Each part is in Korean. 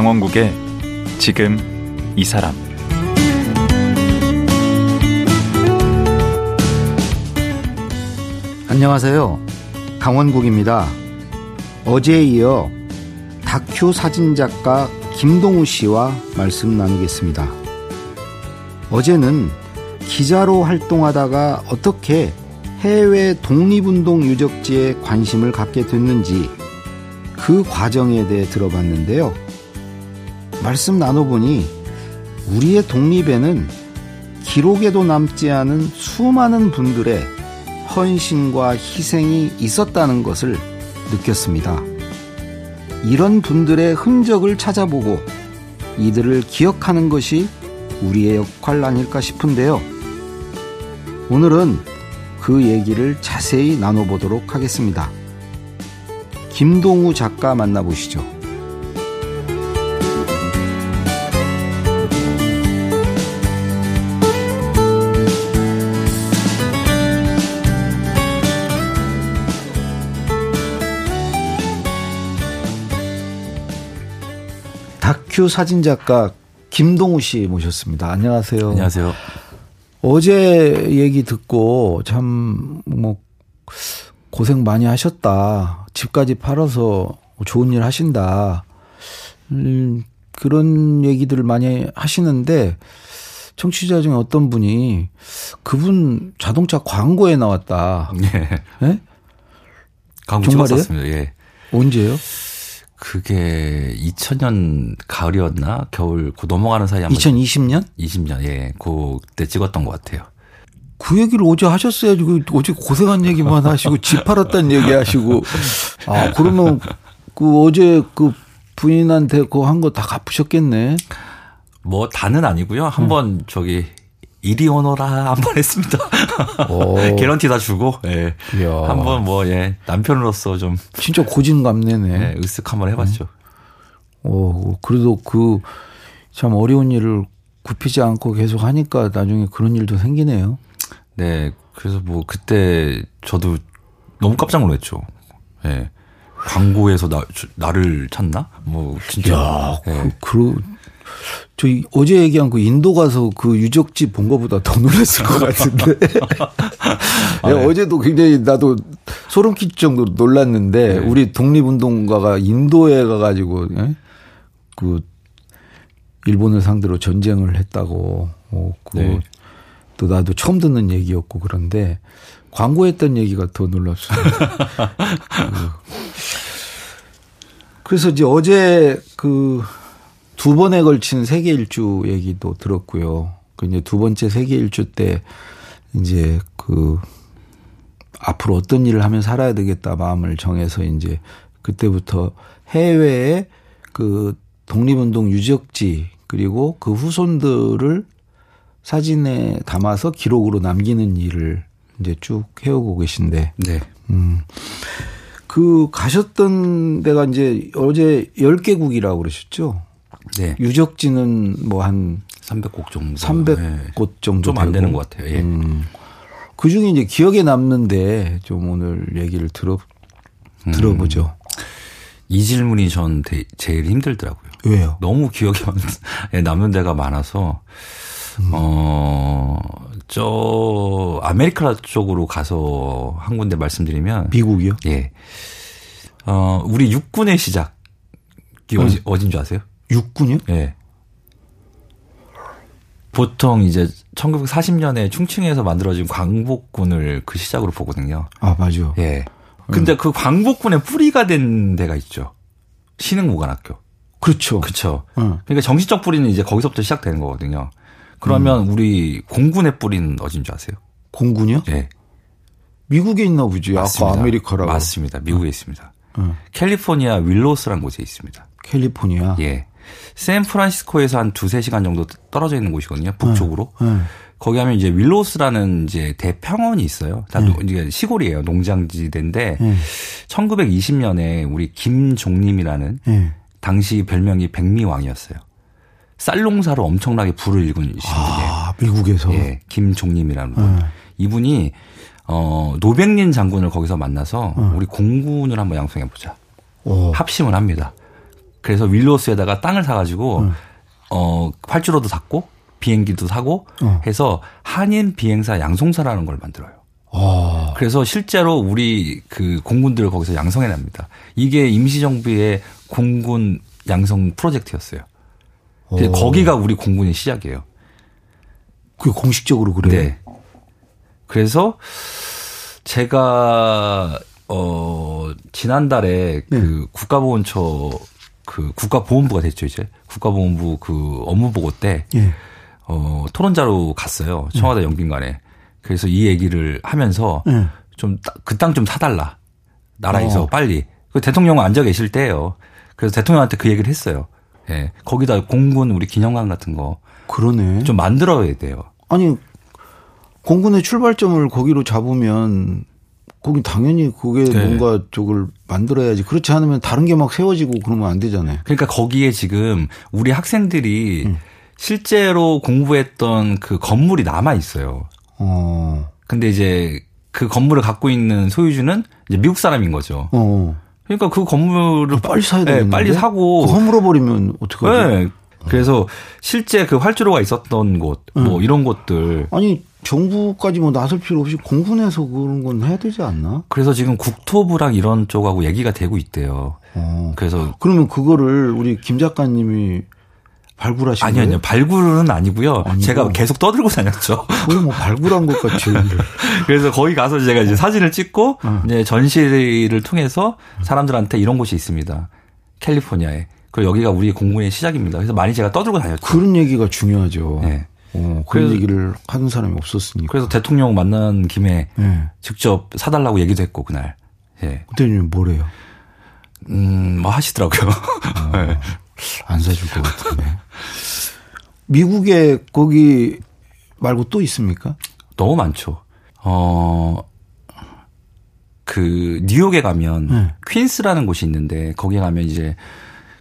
강원국의 지금 이 사람 안녕하세요. 강원국입니다. 어제에 이어 다큐 사진작가 김동우 씨와 말씀 나누겠습니다. 어제는 기자로 활동하다가 어떻게 해외 독립운동 유적지에 관심을 갖게 됐는지 그 과정에 대해 들어봤는데요. 말씀 나눠보니 우리의 독립에는 기록에도 남지 않은 수많은 분들의 헌신과 희생이 있었다는 것을 느꼈습니다. 이런 분들의 흔적을 찾아보고 이들을 기억하는 것이 우리의 역할 아닐까 싶은데요. 오늘은 그 얘기를 자세히 나눠보도록 하겠습니다. 김동우 작가 만나보시죠. 다큐 사진작가 김동우 씨 모셨습니다. 안녕하세요. 안녕하세요. 어제 얘기 듣고 참 뭐 고생 많이 하셨다. 집까지 팔아서 좋은 일 하신다. 음, 그런 얘기들을 많이 하시는데 청취자 중에 어떤 분이 그분 자동차 광고에 나왔다. 네. 예? 광고 정말이에요? 찍었었습니다. 예. 언제요? 그게 2000년 가을이었나 겨울 그 넘어가는 사이에 한번 2020년? 20년 예 그때 찍었던 것 같아요. 그 얘기를 어제 하셨어야지. 그 어제 고생한 얘기만 하시고 집 팔았다는 얘기 하시고. 아, 그러면 그 어제 그 부인한테 그거 한 거 다 갚으셨겠네. 뭐 다는 아니고요. 한번 저기 이리 오너라 한 번 했습니다. 오. 개런티 다 주고 예. 이야. 한번 뭐 예 남편으로서 좀 진짜 고진감래네. 예, 으쓱 한 번 해봤죠. 오, 그래도 그 참 어려운 일을 굽히지 않고 계속 하니까 나중에 그런 일도 생기네요. 네. 그래서 뭐 그때 저도 너무 깜짝 놀랐죠. 예. 광고에서 나, 나를 찾나? 뭐, 진짜. 야, 예. 그, 그, 저 어제 얘기한 그 인도 가서 그 유적지 본 거보다 더 놀랐을 것 같은데. 아, 예, 네. 어제도 굉장히 나도 소름 끼칠 정도로 놀랐는데 네. 우리 독립운동가가 인도에 가가지고 예? 그 일본을 상대로 전쟁을 했다고. 어, 그 네. 또 나도 처음 듣는 얘기였고 그런데 광고했던 얘기가 더 놀랍습니다. 그래서 이제 어제 그 두 번에 걸친 세계 일주 얘기도 들었고요. 그 이제 두 번째 세계 일주 때 이제 그 앞으로 어떤 일을 하면 살아야 되겠다 마음을 정해서 이제 그때부터 해외에 그 독립운동 유적지 그리고 그 후손들을 사진에 담아서 기록으로 남기는 일을 이제 쭉 해오고 계신데 네. 음. 그 가셨던 데가 이제 어제 10개국이라고 그러셨죠? 네. 유적지는 뭐 한 300곡 정도. 300곳 정도 좀 안. 되는 것 같아요. 예. 음. 그 중에 이제 기억에 남는데 좀 오늘 얘기를 들어 음. 들어보죠. 이 질문이 전 대- 제일 힘들더라고요. 왜요? 너무 기억에 남- 예, 남는 데가 많아서, 음. 어, 저, 아메리카 쪽으로 가서 한 군데 말씀드리면, 미국이요? 예. 어, 우리 육군의 시작 이 음. 어디, 어딘 줄 아세요? 육군이요? 예. 보통 이제 1940년에 충칭에서 만들어진 광복군을 그 시작으로 보거든요. 아 맞아. 예. 근데 그 광복군의 뿌리가 된 데가 있죠. 신흥무관학교. 그렇죠. 그쵸. 응. 그러니까 정신적 뿌리는 이제 거기서부터 시작되는 거거든요. 그러면 우리 공군의 뿌리는 어딘 줄 아세요? 공군이요? 예. 미국에 있나 보지. 아까 아메리카라고. 맞습니다. 미국에 있습니다. 응. 캘리포니아 윌로스라는 곳에 있습니다. 캘리포니아. 예. 샌프란시스코에서 한 두세 시간 정도 떨어져 있는 곳이거든요. 북쪽으로. 응. 거기 하면 이제 윌로스라는 이제 대평원이 있어요. 다 네. 시골이에요. 농장지대인데 예. 1920년에 우리 김종림이라는 예. 당시 별명이 백미왕이었어요. 쌀농사로 엄청나게 불을 일군 신분이에요. 아 미국에서. 예, 김종림이라는 분. 음. 이분이 어 노백린 장군을 거기서 만나서 음. 우리 공군을 한번 양성해 보자. 오. 합심을 합니다. 그래서 윌로스에다가 땅을 사가지고 음. 어 활주로도 닫고 비행기도 사고 어. 해서 한인 비행사 양송사라는 걸 만들어요. 아, 그래서 실제로 우리 그 공군들을 거기서 양성해 냅니다. 이게 임시정부의 공군 양성 프로젝트였어요. 오. 거기가 우리 공군의 시작이에요. 그게 공식적으로 그래요. 네. 그래서 제가 어 지난달에 네. 그 국가보훈처 그 국가보훈부가 됐죠 이제 국가보훈부 그 업무 보고 때 예. 어, 토론자로 갔어요. 청와대 영빈관에. 그래서 이 얘기를 하면서 예. 좀그 땅 좀 사달라. 나라에서 어. 빨리. 그 대통령 앉아 계실 때예요. 그래서 대통령한테 그 얘기를 했어요. 예. 거기다 공군 우리 기념관 같은 거좀 그러네. 만들어야 돼요. 아니 공군의 출발점을 거기로 잡으면 거기 당연히 그게 네. 뭔가 저걸 만들어야지. 그렇지 않으면 다른 게 막 세워지고 그러면 안 되잖아요. 그러니까 거기에 지금 우리 학생들이 음. 실제로 공부했던 그 건물이 남아 있어요. 어. 근데 이제 그 건물을 갖고 있는 소유주는 이제 미국 사람인 거죠. 어. 그러니까 그 건물을 빨리 사야 네, 되겠는데. 빨리 사고 그거 허물어 버리면 어떡하지? 네. 그래서 실제 그 활주로가 있었던 곳, 뭐 음. 이런 곳들. 아니 정부까지 뭐 나설 필요 없이 공군에서 그런 건 해야 되지 않나? 그래서 지금 국토부랑 이런 쪽하고 얘기가 되고 있대요. 어. 그래서 그러면 그거를 우리 김 작가님이 발굴하신 아니요, 아니요. 발굴은 아니고요. 아니고. 제가 계속 떠들고 다녔죠. 거의 뭐 발굴한 것 같이. 그래서 거기 가서 제가 이제 사진을 찍고 어. 이제 전시를 통해서 사람들한테 이런 곳이 있습니다. 캘리포니아에. 그리고 여기가 우리 공군의 시작입니다. 그래서 많이 제가 떠들고 다녔죠. 그런 얘기가 중요하죠. 네. 어, 그런 그래서- 얘기를 하는 사람이 없었으니까. 그래서 대통령 만난 김에 예. 직접 사달라고 얘기도 했고 그날. 예. 그때는 뭐래요? 음, 뭐 하시더라고요. 네. 안 사줄 것 같은데. 미국에 거기 말고 또 있습니까? 너무 많죠. 어, 그, 뉴욕에 가면, 네. 퀸스라는 곳이 있는데, 거기에 가면 이제,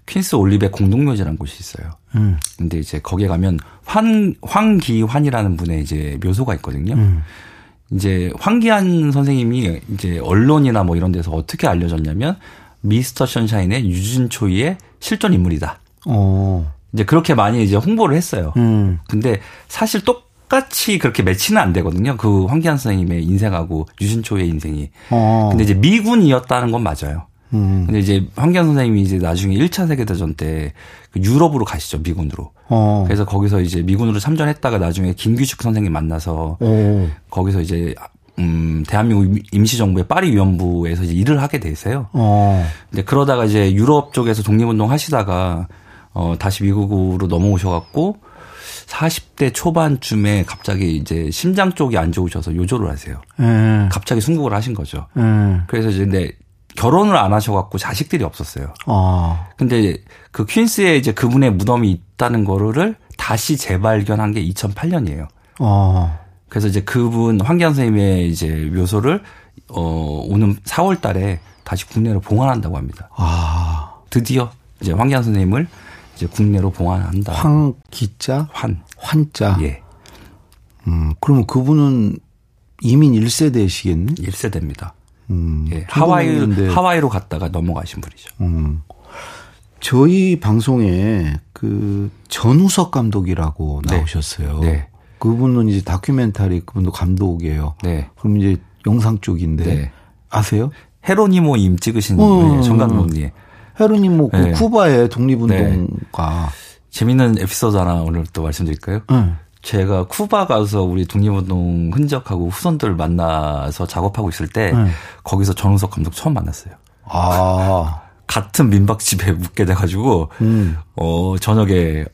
퀸스 올리베 공동묘지라는 곳이 있어요. 음. 근데 이제 거기에 가면, 황, 황기환이라는 분의 이제 묘소가 있거든요. 음. 이제 황기환 선생님이 이제 언론이나 뭐 이런 데서 어떻게 알려졌냐면, 미스터 션샤인의 유진초이의 실존 인물이다. 어. 이제 그렇게 많이 이제 홍보를 했어요. 음. 근데 사실 똑같이 그렇게 매치는 안 되거든요. 그 황기한 선생님의 인생하고 유신초의 인생이. 어. 근데 이제 미군이었다는 건 맞아요. 음. 근데 이제 황기한 선생님이 이제 나중에 1차 세계대전 때그 유럽으로 가시죠, 미군으로. 어. 그래서 거기서 이제 미군으로 참전했다가 나중에 김규식 선생님 만나서 오. 거기서 이제 음, 대한민국 임시정부의 파리 위원부에서 이제 일을 하게 되세요. 어. 근데 그러다가 이제 유럽 쪽에서 독립운동 하시다가 어 다시 미국으로 넘어오셔갖고 40대 초반쯤에 갑자기 이제 심장 쪽이 안 좋으셔서 요조를 하세요. 예. 갑자기 순국을 하신 거죠. 예. 그래서 이제 근데 결혼을 안 하셔갖고 자식들이 없었어요. 아. 근데 그 퀸스에 이제 그분의 무덤이 있다는 거를 다시 재발견한 게 2008년이에요. 어. 그래서 이제 그분 황기환 선생님의 이제 묘소를 어 오는 4월 달에 다시 국내로 봉환한다고 합니다. 아. 드디어 이제 황기환 선생님을 이제 국내로 봉환한다. 황기자, 환. 환자. 예. 음. 그러면 그분은 이민 1세대시겠네? 1세대입니다. 음. 예. 하와이, 1900년대. 하와이로 갔다가 넘어가신 분이죠. 음. 저희 방송에 그 전우석 감독이라고 네. 나오셨어요. 네. 그분은 이제 다큐멘터리 그분도 감독이에요. 네. 그럼 이제 영상 쪽인데 네. 아세요? 헤로니모 임 찍으신 어, 분이에요. 정감독님. 헤르님 그 네. 쿠바의 독립운동가. 재밌는 에피소드 하나 오늘 또 말씀드릴까요? 응. 제가 쿠바 가서 우리 독립운동 흔적하고 후손들 만나서 작업하고 있을 때 네. 거기서 전우석 감독 처음 만났어요. 아. 같은 민박집에 묵게 돼가지고 음. 어 저녁에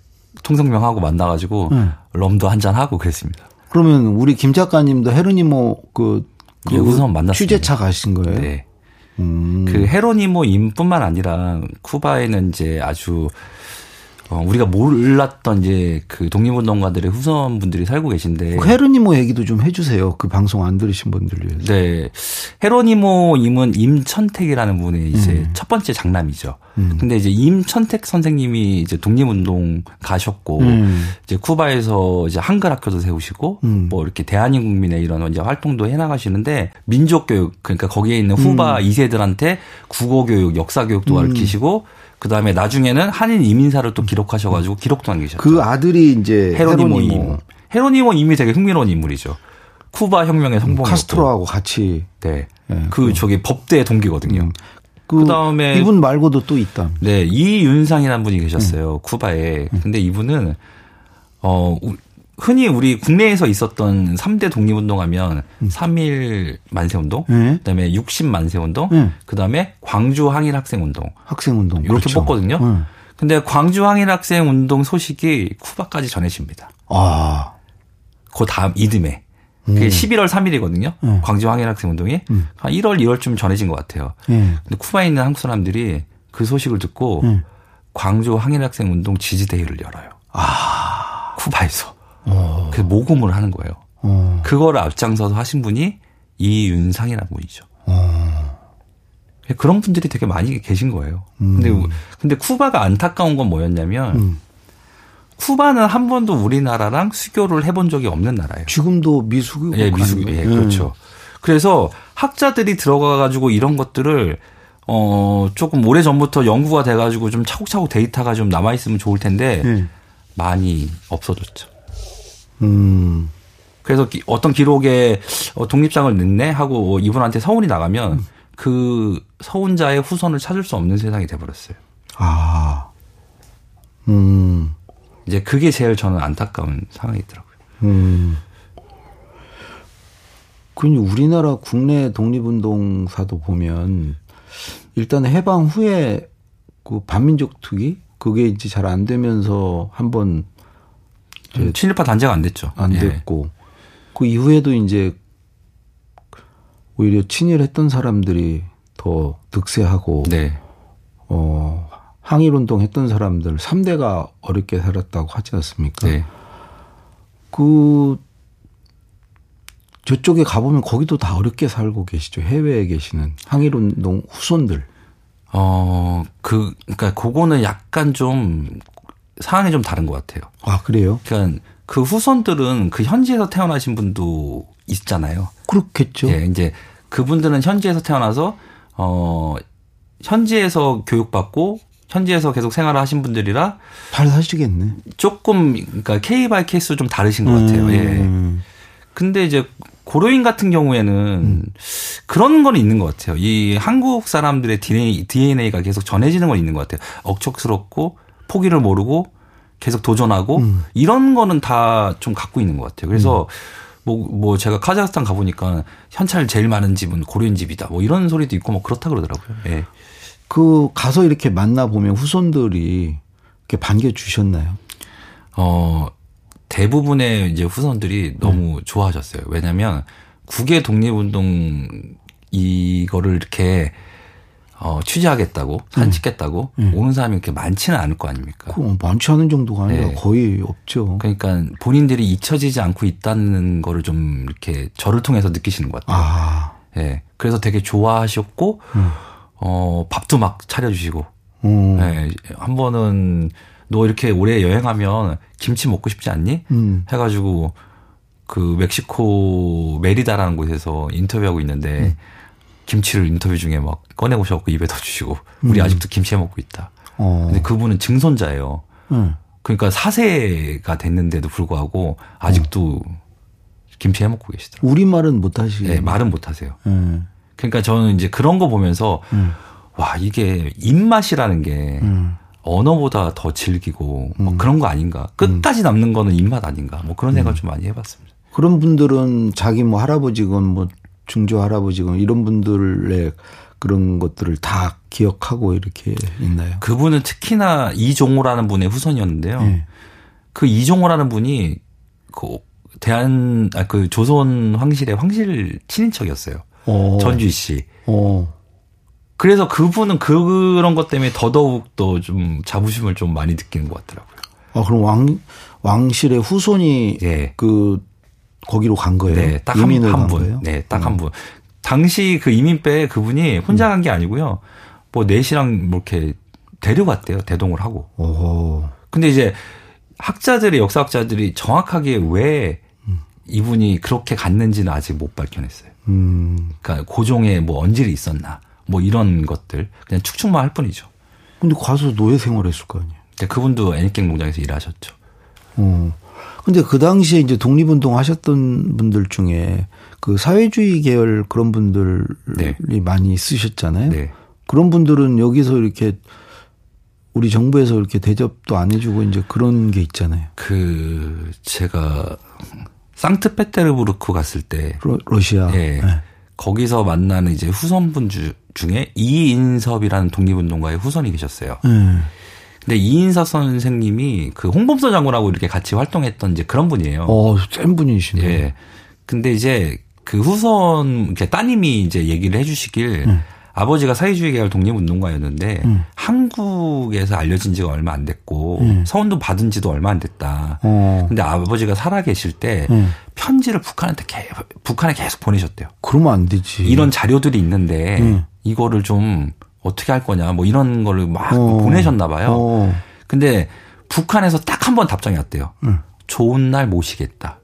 통성명하고 만나가지고 네. 럼도 한 잔 하고 그랬습니다. 그러면 우리 김 작가님도 헤르니모 그, 그 예, 우선 만났습니다. 취재차 가신 거예요? 네. 음. 그 헤로니모 임뿐만 아니라 쿠바에는 이제 아주 어, 우리가 몰랐던 이제 그 독립운동가들의 후손 분들이 살고 계신데 그 헤르니모 얘기도 좀 해주세요. 그 방송 안 들으신 분들 위해서. 네. 헤로니모 임은 임천택이라는 분의 이제 음. 첫 번째 장남이죠. 근데 이제 임천택 선생님이 이제 독립운동 가셨고 음. 이제 쿠바에서 이제 한글 학교도 세우시고 음. 뭐 이렇게 대한민국민의 이런 이제 활동도 해 나가시는데 민족 교육 그러니까 거기에 있는 후바 음. 이 2세들한테 국어 교육, 역사 교육도 가르치시고 그 다음에 나중에는 한인 이민사를 또 기록하셔가지고 기록도 남기셨죠. 그 아들이 이제 헤로니모 헤로니모 임. 헤로니모 임이 되게 흥미로운 인물이죠. 쿠바 혁명의 성공. 카스트로하고 같이 네. 예, 그 저기 법대 동기거든요. 음. 그 그다음에 이분 말고도 또 있다. 네, 이윤상이라는 분이 계셨어요. 음. 쿠바에. 근데 이분은 어 우- 흔히 우리 국내에서 있었던 3대 독립운동 하면 3.1 만세 운동, 네. 그다음에 60 만세 운동, 네. 그다음에 광주 항일 학생 운동 학생 운동 이렇게 그렇죠. 뽑거든요. 네. 근데 광주 항일 학생 운동 소식이 쿠바까지 전해집니다. 아, 그 다음 이듬해. 그게 11월 3일이거든요. 음. 광주 항일 학생 운동이 음. 한 1월, 2월쯤 전해진 것 같아요. 예. 근데 쿠바에 있는 한국 사람들이 그 소식을 듣고 음. 광주 항일 학생 운동 지지대회를 열어요. 아, 쿠바에서. 어, 그래서 모금을 하는 거예요. 어, 그거를 앞장서서 하신 분이 이윤상이라는 분이죠. 어, 그런 분들이 되게 많이 계신 거예요. 근데, 근데 쿠바가 안타까운 건 뭐였냐면 음. 쿠바는 한 번도 우리나라랑 수교를 해본 적이 없는 나라예요. 지금도 미수교 예, 미수, 예, 그렇죠. 그래서 학자들이 들어가 가지고 이런 것들을 어 조금 오래 전부터 연구가 돼 가지고 좀 차곡차곡 데이터가 좀 남아 있으면 좋을 텐데 예. 많이 없어졌죠. 음, 그래서 기- 어떤 기록에 어, 독립장을 냈네 하고 이분한테 서운이 나가면 그 서운자의 후손을 찾을 수 없는 세상이 돼버렸어요. 아, 음, 이제 그게 제일 저는 안타까운 상황이더라고요. 음. 그 우리나라 국내 독립운동사도 보면 일단 해방 후에 그 반민족 투기 그게 이제 잘 안 되면서 한번 이제 친일파 단죄가 안 됐죠. 안 예. 됐고 그 이후에도 이제 오히려 친일했던 사람들이 더 득세하고 네. 어 항일 운동 했던 사람들 3대가 어렵게 살았다고 하지 않습니까? 네. 그 저쪽에 가보면 거기도 다 어렵게 살고 계시죠. 해외에 계시는 항일 운동 후손들. 어, 그, 그니까, 그거는 약간 좀, 상황이 좀 다른 것 같아요. 아 그래요? 그러니까, 그 후손들은 그 현지에서 태어나신 분도 있잖아요. 그렇겠죠. 예, 이제, 그분들은 현지에서 태어나서, 어, 현지에서 교육받고, 현지에서 계속 생활을 하신 분들이라 잘 사시겠네. 조금, 그러니까 case by case 좀 다르신 것 같아요. 예. 음. 근데 이제 고려인 같은 경우에는 그런 건 있는 것 같아요. 이 한국 사람들의 DNA, DNA가 계속 전해지는 건 있는 것 같아요. 억척스럽고 포기를 모르고 계속 도전하고 이런 거는 다 좀 갖고 있는 것 같아요. 그래서 뭐, 뭐 제가 카자흐스탄 가보니까 현찰 제일 많은 집은 고려인 집이다. 뭐 이런 소리도 있고 뭐 그렇다 그러더라고요. 예. 그 가서 이렇게 만나 보면 후손들이 이렇게 반겨 주셨나요? 어, 대부분의 이제 후손들이 너무 좋아하셨어요. 왜냐면 국외 독립운동 이거를 이렇게 어, 취재하겠다고, 사진 찍겠다고 오는 사람이 그렇게 많지는 않을 거 아닙니까? 그 많지 않은 정도가 아니라 네. 거의 없죠. 그러니까 본인들이 잊혀지지 않고 있다는 거를 좀 이렇게 저를 통해서 느끼시는 것 같아요. 아, 예. 그래서 되게 좋아하셨고, 어, 밥도 막 차려주시고, 음, 예. 한 번은 너 이렇게 오래 여행하면 김치 먹고 싶지 않니? 음, 해가지고 그 멕시코 메리다라는 곳에서 인터뷰하고 있는데 김치를 인터뷰 중에 막 꺼내 오셔갖고 입에 넣어주시고 우리 아직도 김치 해 먹고 있다. 어, 근데 그분은 증손자예요. 음. 그러니까 사세가 됐는데도 불구하고 아직도 김치 해 먹고 계시더라고요. 우리 말은 못 하시겠네. 네, 말은 못 하세요. 음, 그러니까 저는 이제 그런 거 보면서 음, 와 이게 입맛이라는 게 음. 언어보다 더 즐기고 뭐 그런 거 아닌가? 끝까지 남는 거는 입맛 아닌가? 뭐 그런 생각 을좀 많이 해봤습니다. 그런 분들은 자기 뭐 할아버지건 뭐 중조 할아버지건 이런 분들의 그런 것들을 다 기억하고 이렇게 있나요? 그분은 특히나 이종호라는 분의 후손이었는데요. 예. 그 이종호라는 분이 그 대한 아, 그 조선 황실의 황실 친인척이었어요. 어, 전주희 씨. 어, 그래서 그분은 그런 것 때문에 더더욱 더 좀 자부심을 좀 많이 느끼는 것 같더라고요. 아 그럼 왕 왕실의 후손이 예. 그 거기로 간 거예요? 네, 딱 한 분. 음. 네, 딱 한 분. 당시 그 이민배에 그분이 혼자 간 게 아니고요. 뭐 넷이랑 뭐 이렇게 데려갔대요. 대동을 하고. 오, 근데 이제 학자들이 역사학자들이 정확하게 왜 이분이 그렇게 갔는지는 아직 못 밝혀냈어요. 음, 그러니까 고종에 뭐 언질이 있었나 뭐 이런 것들 그냥 축축만 할 뿐이죠. 근데 가서 노예 생활했을 거 아니에요. 근데 그분도 애니깽 농장에서 일하셨죠. 어. 근데 그 당시에 이제 독립운동 하셨던 분들 중에 그 사회주의 계열 그런 분들이 네. 많이 있으셨잖아요. 네. 그런 분들은 여기서 이렇게 우리 정부에서 이렇게 대접도 안 해주고 이제 그런 게 있잖아요. 그 제가 상트페테르부르크 갔을 때 러, 러시아. 예. 네. 거기서 만나는 이제 후손분 주, 중에 이인섭이라는 독립운동가의 후손이 계셨어요. 네. 근데 이인섭 선생님이 그 홍범서 장군하고 이렇게 같이 활동했던 이제 그런 분이에요. 어, 센 분이시네. 예. 근데 이제 그 후손 이렇게 따님이 이제 얘기를 해주시길 음. 아버지가 사회주의 계열 독립운동가였는데 음. 한국에서 알려진 지가 얼마 안 됐고 음. 서운도 받은 지도 얼마 안 됐다. 어. 근데 아버지가 살아 계실 때 음. 편지를 북한한테 계, 북한에 계속 보내셨대요. 그러면 안 되지. 이런 자료들이 있는데 음. 이거를 좀 어떻게 할 거냐 뭐 이런 거를 막 어. 보내셨나 봐요. 어. 근데 북한에서 딱 한 번 답장이 왔대요. 음. 좋은 날 모시겠다.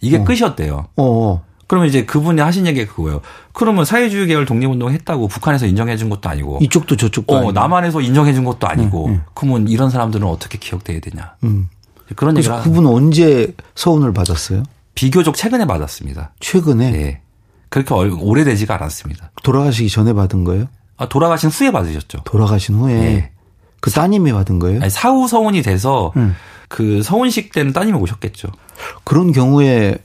이게 어. 끝이었대요. 어. 그러면 이제 그분이 하신 얘기가 그거예요. 그러면 사회주의 계열 독립운동 했다고 북한에서 인정해 준 것도 아니고 이쪽도 저쪽도 어, 아니고. 남한에서 인정해 준 것도 아니고 음, 음. 그러면 이런 사람들은 어떻게 기억돼야 되냐. 음. 그런 하- 그분은 언제 서운을 받았어요? 비교적 최근에 받았습니다. 최근에 예. 그렇게 얼- 오래되지가 않았습니다. 돌아가시기 전에 받은 거예요? 아, 돌아가신 후에 받으셨죠. 돌아가신 후에 예. 그 따님이 받은 거예요? 아니, 사후 서운이 돼서 음. 그 서운식 때는 따님이 오셨겠죠. 그런 경우에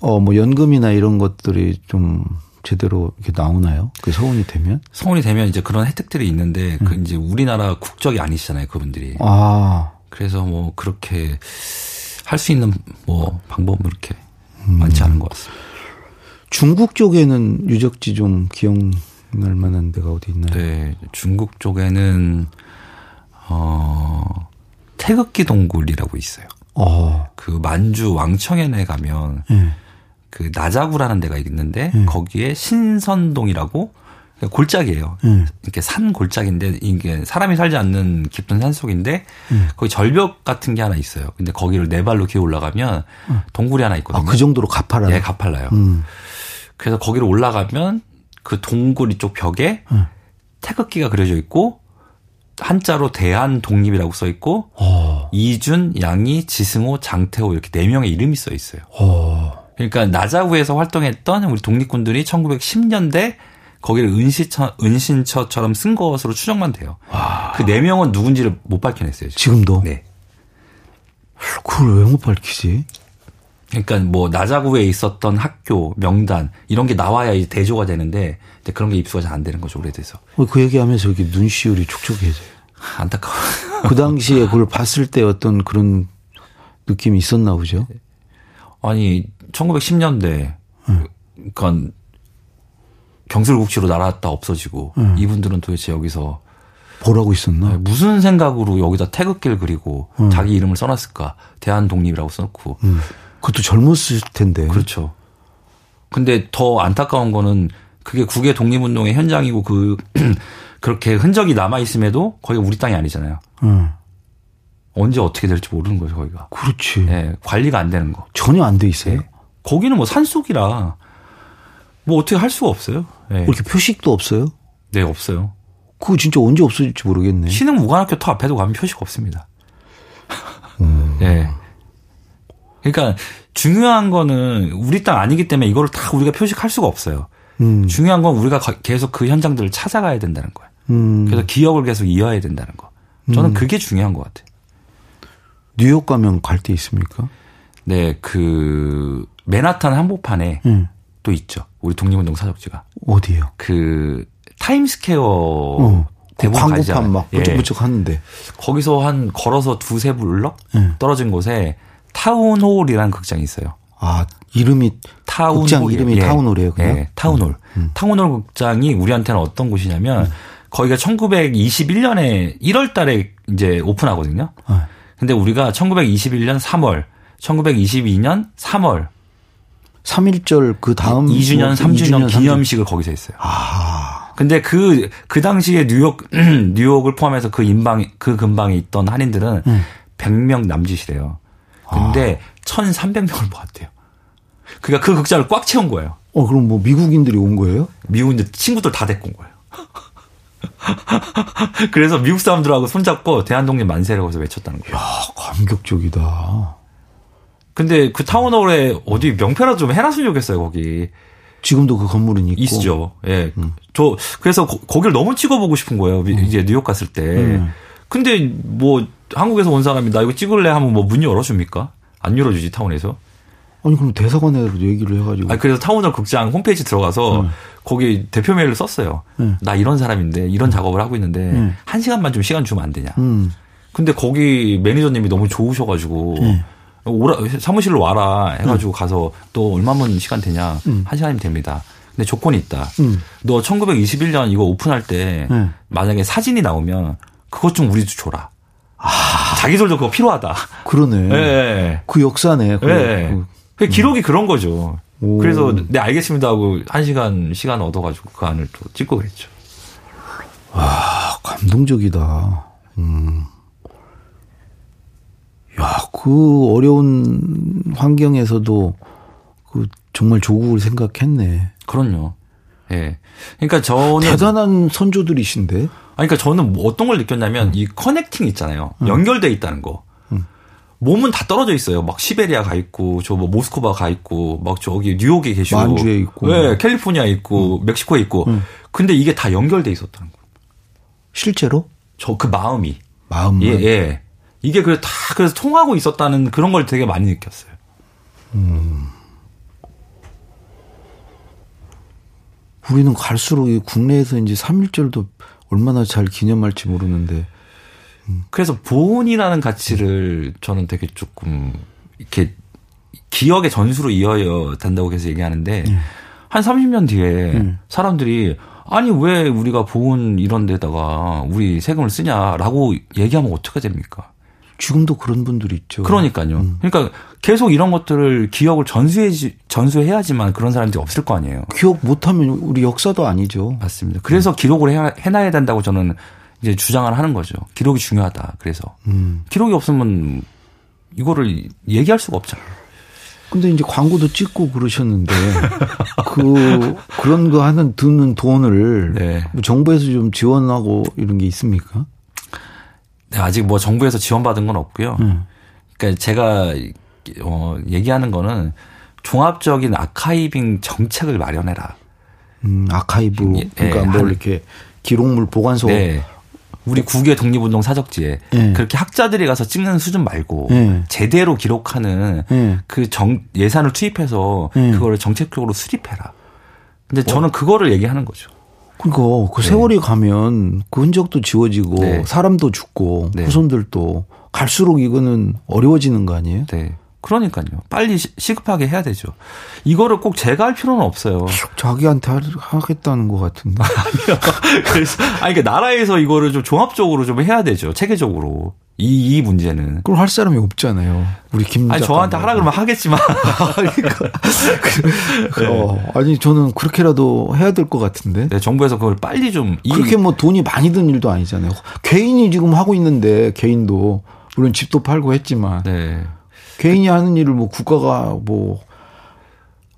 어 뭐 연금이나 이런 것들이 좀 제대로 이렇게 나오나요? 그 서운이 되면? 서운이 되면 이제 그런 혜택들이 있는데 음. 그 이제 우리나라 국적이 아니시잖아요, 그분들이. 아, 그래서 뭐 그렇게 할 수 있는 뭐 방법은 그렇게 음. 많지 않은 것 같습니다. 중국 쪽에는 유적지 좀 기억 날 만한 데가 어디 있나요? 네, 중국 쪽에는 어 태극기 동굴이라고 있어요. 어, 그 만주 왕청현에 가면 예. 그 나자구라는 데가 있는데 음. 거기에 신선동이라고 골짜기예요. 음. 이렇게 산 골짜기인데 이게 사람이 살지 않는 깊은 산 속인데 음. 거기 절벽 같은 게 하나 있어요. 근데 거기를 네 발로 기어 올라가면 동굴이 하나 아, 있거든요. 그 정도로 가파라. 예, 가팔라요. 음. 그래서 거기를 올라가면 그 동굴 이쪽 벽에 음. 태극기가 그려져 있고 한자로 대한 독립이라고 써 있고 어, 이준, 양희, 지승호, 장태호 이렇게 네 명의 이름이 써 있어요. 어, 그러니까 나자구에서 활동했던 우리 독립군들이 1910년대 거기를 은시처, 은신처처럼 쓴 것으로 추정만 돼요. 그 네 명은 누군지를 못 밝혀냈어요. 지금. 지금도? 네. 그걸 왜 못 밝히지? 그러니까 뭐 나자구에 있었던 학교 명단 이런 게 나와야 이제 대조가 되는데 이제 그런 게 입수가 잘 안 되는 거죠 오래돼서 어, 그 얘기하면서 여기 눈시울이 촉촉해져요. 안타까워. 그 당시에 그걸 봤을 때 어떤 그런 느낌이 있었나 보죠? 아니 1910년대 그러니까 경술국시로 날아갔다 없어지고 음. 이분들은 도대체 여기서 보라고 있었나? 무슨 생각으로 여기다 태극기를 그리고 자기 이름을 써놨을까? 대한 독립이라고 써놓고 음. 그것도 젊었을 텐데. 그렇죠. 근데 더 안타까운 거는 그게 국외 독립운동의 현장이고 그 그렇게 흔적이 남아 있음에도 거기가 우리 땅이 아니잖아요. 응. 언제 어떻게 될지 모르는 거죠 거기가. 그렇지. 예, 관리가 안 되는 거. 전혀 안 돼 있어요. 예. 거기는 뭐 산속이라 뭐 어떻게 할 수가 없어요. 예. 뭐 이렇게 표식도 없어요? 네 없어요. 그거 진짜 언제 없어질지 모르겠네. 신흥 무관학교 터 앞에도 가면 표시가 없습니다. 음. 예. 그러니까 중요한 거는 우리 땅 아니기 때문에 이거를 다 우리가 표식할 수가 없어요. 음. 중요한 건 우리가 가- 계속 그 현장들을 찾아가야 된다는 거예요. 음. 그래서 기억을 계속 이어야 된다는 거. 저는 그게 중요한 것 같아요. 뉴욕 가면 갈 데 있습니까? 네, 그 맨하탄 한복판에 응. 또 있죠. 우리 독립운동 사적지가 어디요? 그 타임스퀘어 어. 그 대부분 광고판. 막 예. 북적북적 하는데. 거기서 한 걸어서 두세 블럭 예. 떨어진 곳에 타운홀이라는 극장이 있어요. 아, 이름이 타운홀 극장 이름이 타운홀이에요, 그냥? 예, 타운홀. 타운홀 극장이 우리한테는 어떤 곳이냐면 거기가 1921년에 1월 달에 이제 오픈하거든요. 아, 근데 우리가 1921년 3월, 1922년 3월 3.1절 그 다음 2주년, 뭐 3주년 2주년, 기념식을 거기서 했어요. 아, 근데 그, 그 당시에 뉴욕, 뉴욕을 포함해서 그 인방, 그 근방에 있던 한인들은 음. 100명 남짓이래요. 근데 아. 1,300명을 모았대요. 그러니까 그 극장을 꽉 채운 거예요. 어, 그럼 뭐 미국인들이 온 거예요? 미국인들 친구들 다 데리고 온 거예요. 그래서 미국 사람들하고 손잡고 대한독립 만세라고 해서 외쳤다는 거예요. 야, 감격적이다. 근데 그 타운홀에 어디 명패라도 좀 해놨으면 좋겠어요, 거기. 지금도 그 건물은 있고. 있죠. 예. 저, 그래서 거, 거길 너무 찍어보고 싶은 거예요. 이제 뉴욕 갔을 때. 음. 근데 뭐 한국에서 온 사람이 나 이거 찍을래 하면 뭐 문 열어줍니까? 안 열어주지, 타운에서. 아니 그럼 대사관에도 얘기를 해가지고. 아 그래서 타운홀 극장 홈페이지 들어가서 음. 거기 대표 메일을 썼어요. 음. 나 이런 사람인데 이런 작업을 하고 있는데 음. 한 시간만 좀 시간 주면 안 되냐. 음. 근데 거기 매니저님이 너무 좋으셔가지고 음. 오라 사무실로 와라 해가지고 가서 또 얼마면 시간 되냐 음. 한 시간이면 됩니다. 근데 조건이 있다. 음. 너 1921년 이거 오픈할 때 음. 만약에 사진이 나오면 그것 좀 우리도 줘라. 자기들도 그거 필요하다. 아. 그러네. 예. 예. 그 역사네. 그, 예. 그- 그 기록이 그런 거죠. 오. 그래서 네 알겠습니다 하고 한 시간 시간 얻어가지고 그 안을 또 찍고 그랬죠. 아, 감동적이다. 음. 야, 그 어려운 환경에서도 그 정말 조국을 생각했네. 그럼요. 예. 그러니까 저는 대단한 선조들이신데. 아니, 그러니까 저는 뭐 어떤 걸 느꼈냐면 이 커넥팅 있잖아요. 연결돼 있다는 거. 몸은 다 떨어져 있어요. 막 시베리아 가 있고, 저 뭐 모스크바 가 있고, 막 저기 뉴욕에 계시고, 만주에 있고. 네, 캘리포니아에 있고, 멕시코에 있고. 근데 이게 다 연결돼 있었다는 거. 실제로? 저 그 마음이. 마음만. 예, 예. 이게 그래 다 그래서 통하고 있었다는 그런 걸 되게 많이 느꼈어요. 우리는 갈수록 이 국내에서 이제 3.1절도 얼마나 잘 기념할지 모르는데. 그래서 보온이라는 가치를 저는 되게 조금 이렇게 기억의 전수로 이어야 된다고 계속 얘기하는데 한 30년 뒤에 음. 사람들이 아니 왜 우리가 보온 이런 데다가 우리 세금을 쓰냐라고 얘기하면 어떻게 됩니까? 지금도 그런 분들이 있죠. 그러니까요. 그러니까 계속 이런 것들을 기억을 전수해 전수해야지만 그런 사람들이 없을 거 아니에요. 기억 못하면 우리 역사도 아니죠. 맞습니다. 그래서 기록을 해, 해놔야 된다고 저는 이제 주장을 하는 거죠. 기록이 중요하다. 그래서 음. 기록이 없으면 이거를 얘기할 수가 없잖아요. 근데 이제 광고도 찍고 그러셨는데 그 그런 거 하는 드는 돈을 네. 뭐 정부에서 좀 지원하고 이런 게 있습니까? 네, 아직 뭐 정부에서 지원받은 건 없고요. 음. 그러니까 제가 어, 얘기하는 거는 종합적인 아카이빙 정책을 마련해라. 음, 아카이브 예, 그러니까 예, 뭐 한- 이렇게 기록물 보관소 네. 우리 국외 독립운동 사적지에 예. 그렇게 학자들이 가서 찍는 수준 말고 예. 제대로 기록하는 예. 그정 예산을 투입해서 예. 그거를 정책적으로 수립해라. 근데 저는 그거를 얘기하는 거죠. 그러니까 그 세월이 가면 그 흔적도 지워지고 네. 사람도 죽고 네. 후손들도 갈수록 이거는 어려워지는 거 아니에요? 네. 그러니까요. 빨리 시- 시급하게 해야 되죠. 이거를 꼭 제가 할 필요는 없어요. 자기한테 하- 하겠다는 것 같은데. 그래서 아니 그러니까 나라에서 이거를 좀 종합적으로 좀 해야 되죠. 체계적으로. 이, 이 문제는. 그걸 할 사람이 없잖아요. 우리 김 아니 저한테 하라 그러면 하겠지만 어, 아니 저는 그렇게라도 해야 될 것 같은데. 네, 정부에서 그걸 빨리 좀 이- 그렇게 뭐 돈이 많이 든 일도 아니잖아요. 개인이 지금 하고 있는데 개인도 물론 집도 팔고 했지만 네. 개인이 하는 일을 뭐 국가가 뭐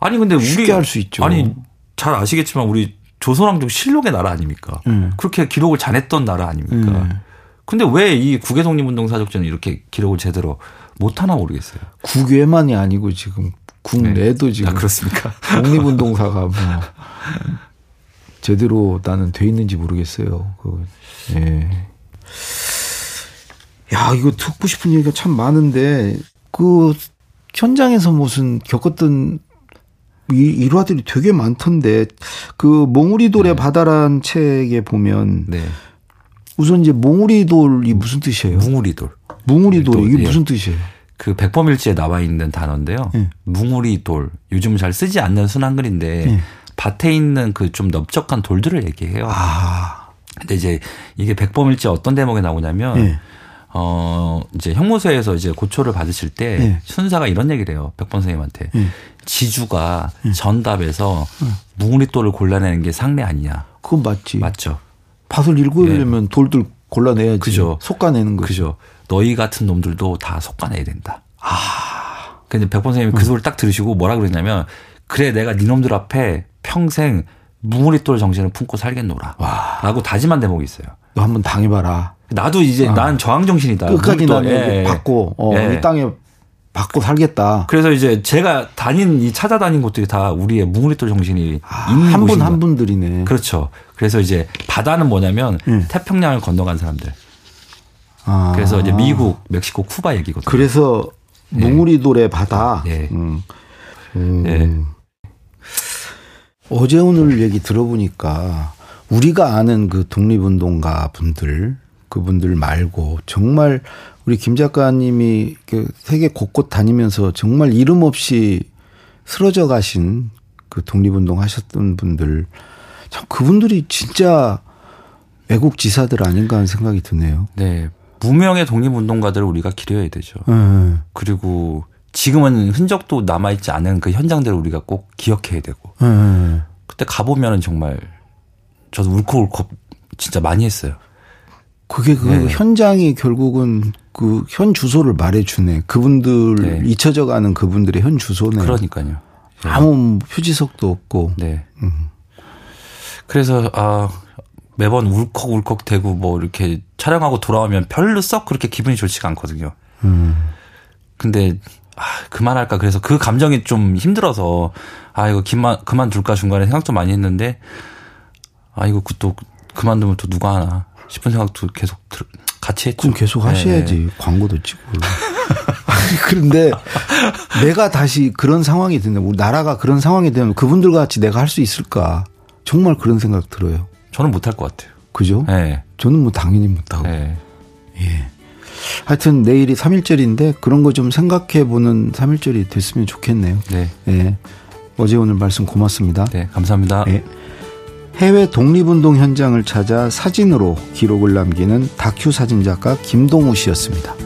아니 근데 우리 쉽게 할수 있죠. 아니 잘 아시겠지만 우리 조선왕족 실록의 나라 아닙니까? 음. 그렇게 기록을 잘했던 나라 아닙니까? 음. 근데 왜 이 국외 독립운동 사적지는 이렇게 기록을 제대로 못 하나 모르겠어요. 국외만이 아니고 지금 국내도 지금 아, 그렇습니까? 독립운동사가 뭐 제대로 나는 돼 있는지 모르겠어요. 그 예. 야 이거 듣고 싶은 얘기가 참 많은데 그 현장에서 무슨 겪었던 이 일화들이 되게 많던데 그 몽우리 돌의 바다란 책에 보면 네. 우선 이제 몽우리 돌이 무슨 뜻이에요? 뭉우리돌. 뭉우리 돌 이게 예. 무슨 뜻이에요? 그 백범일지에 나와 있는 단어인데요. 예. 뭉우리 돌. 요즘 잘 쓰지 않는 순한글인데 예. 밭에 있는 그 좀 넓적한 돌들을 얘기해요. 아, 근데 이제 이게 백범일지 어떤 대목에 나오냐면 예. 어 이제 형무소에서 이제 고초를 받으실 때 예. 순사가 이런 얘기를 해요. 백범 선생님한테. 예. 지주가 전답에서 뭉우리돌을 골라내는 게 상례 아니냐. 그건 맞지. 맞죠? 밭을 일구려면 돌들 골라내야지. 그죠. 속가내는 거지. 그죠. 너희 같은 놈들도 다 속아내야 된다. 아. 근데 백범 선생님이 그 소리를 딱 들으시고 뭐라 그랬냐면 그래 내가 네 놈들 앞에 평생 뭉우리돌 정신을 품고 살겠노라. 와. 라고 다짐한 대목이 있어요. 너 한번 당해봐라. 나도 이제 아. 난 저항 정신이다. 끝까지. 나는 예, 예. 받고 어, 예. 이 땅에 받고 살겠다. 그래서 이제 제가 다닌 이 찾아다닌 곳들이 다 우리의 뭉우리돌 정신이 아, 있는 한분 곳인 한. 분들이네. 그렇죠. 그래서 이제 바다는 뭐냐면 음. 태평양을 건너간 사람들. 아. 그래서 이제 미국, 멕시코, 쿠바 얘기거든요. 그래서 뭉우리돌의 바다. 예. 음. 음. 예. 어제 오늘 얘기 들어보니까 우리가 아는 그 독립운동가 분들 그분들 말고 정말 우리 김 작가님이 그 세계 곳곳 다니면서 정말 이름 없이 쓰러져 가신 그 독립운동 하셨던 분들 참 그분들이 진짜 외국 지사들 아닌가 하는 생각이 드네요. 네. 무명의 독립운동가들을 우리가 기려야 되죠. 예. 그리고 지금은 흔적도 남아있지 않은 그 현장들을 우리가 꼭 기억해야 되고. 예. 그때 가보면은 정말 저도 울컥울컥 진짜 많이 했어요. 그게 그 네. 현장이 결국은 그 현 주소를 말해주네. 그분들 네. 잊혀져 가는 그분들의 현 주소네. 그러니까요. 네. 아무 표지석도 없고. 네. 음. 그래서 아 매번 울컥 울컥 대고 뭐 이렇게 촬영하고 돌아오면 별로 썩 그렇게 기분이 좋지가 않거든요. 음. 근데 아 그만할까 그래서 그 감정이 좀 힘들어서 아 이거 그만 그만둘까 중간에 생각 좀 많이 했는데 아 이거 그또 그만두면 또 누가 하나 싶은 생각도 계속 들, 같이 했죠. 그럼 계속 네, 하셔야지. 네. 광고도 찍고. 그런데 내가 다시 그런 상황이 된다. 우리 나라가 그런 상황이 되면 그분들과 같이 내가 할 수 있을까. 정말 그런 생각 들어요. 저는 못할 것 같아요. 그죠? 네. 저는 뭐 당연히 못하고. 네. 예. 하여튼 내일이 3일절인데 그런 거 좀 생각해 보는 3일절이 됐으면 좋겠네요. 네. 예. 어제 오늘 말씀 고맙습니다. 네. 감사합니다. 예. 해외 독립운동 현장을 찾아 사진으로 기록을 남기는 다큐 사진 작가 김동우 씨였습니다.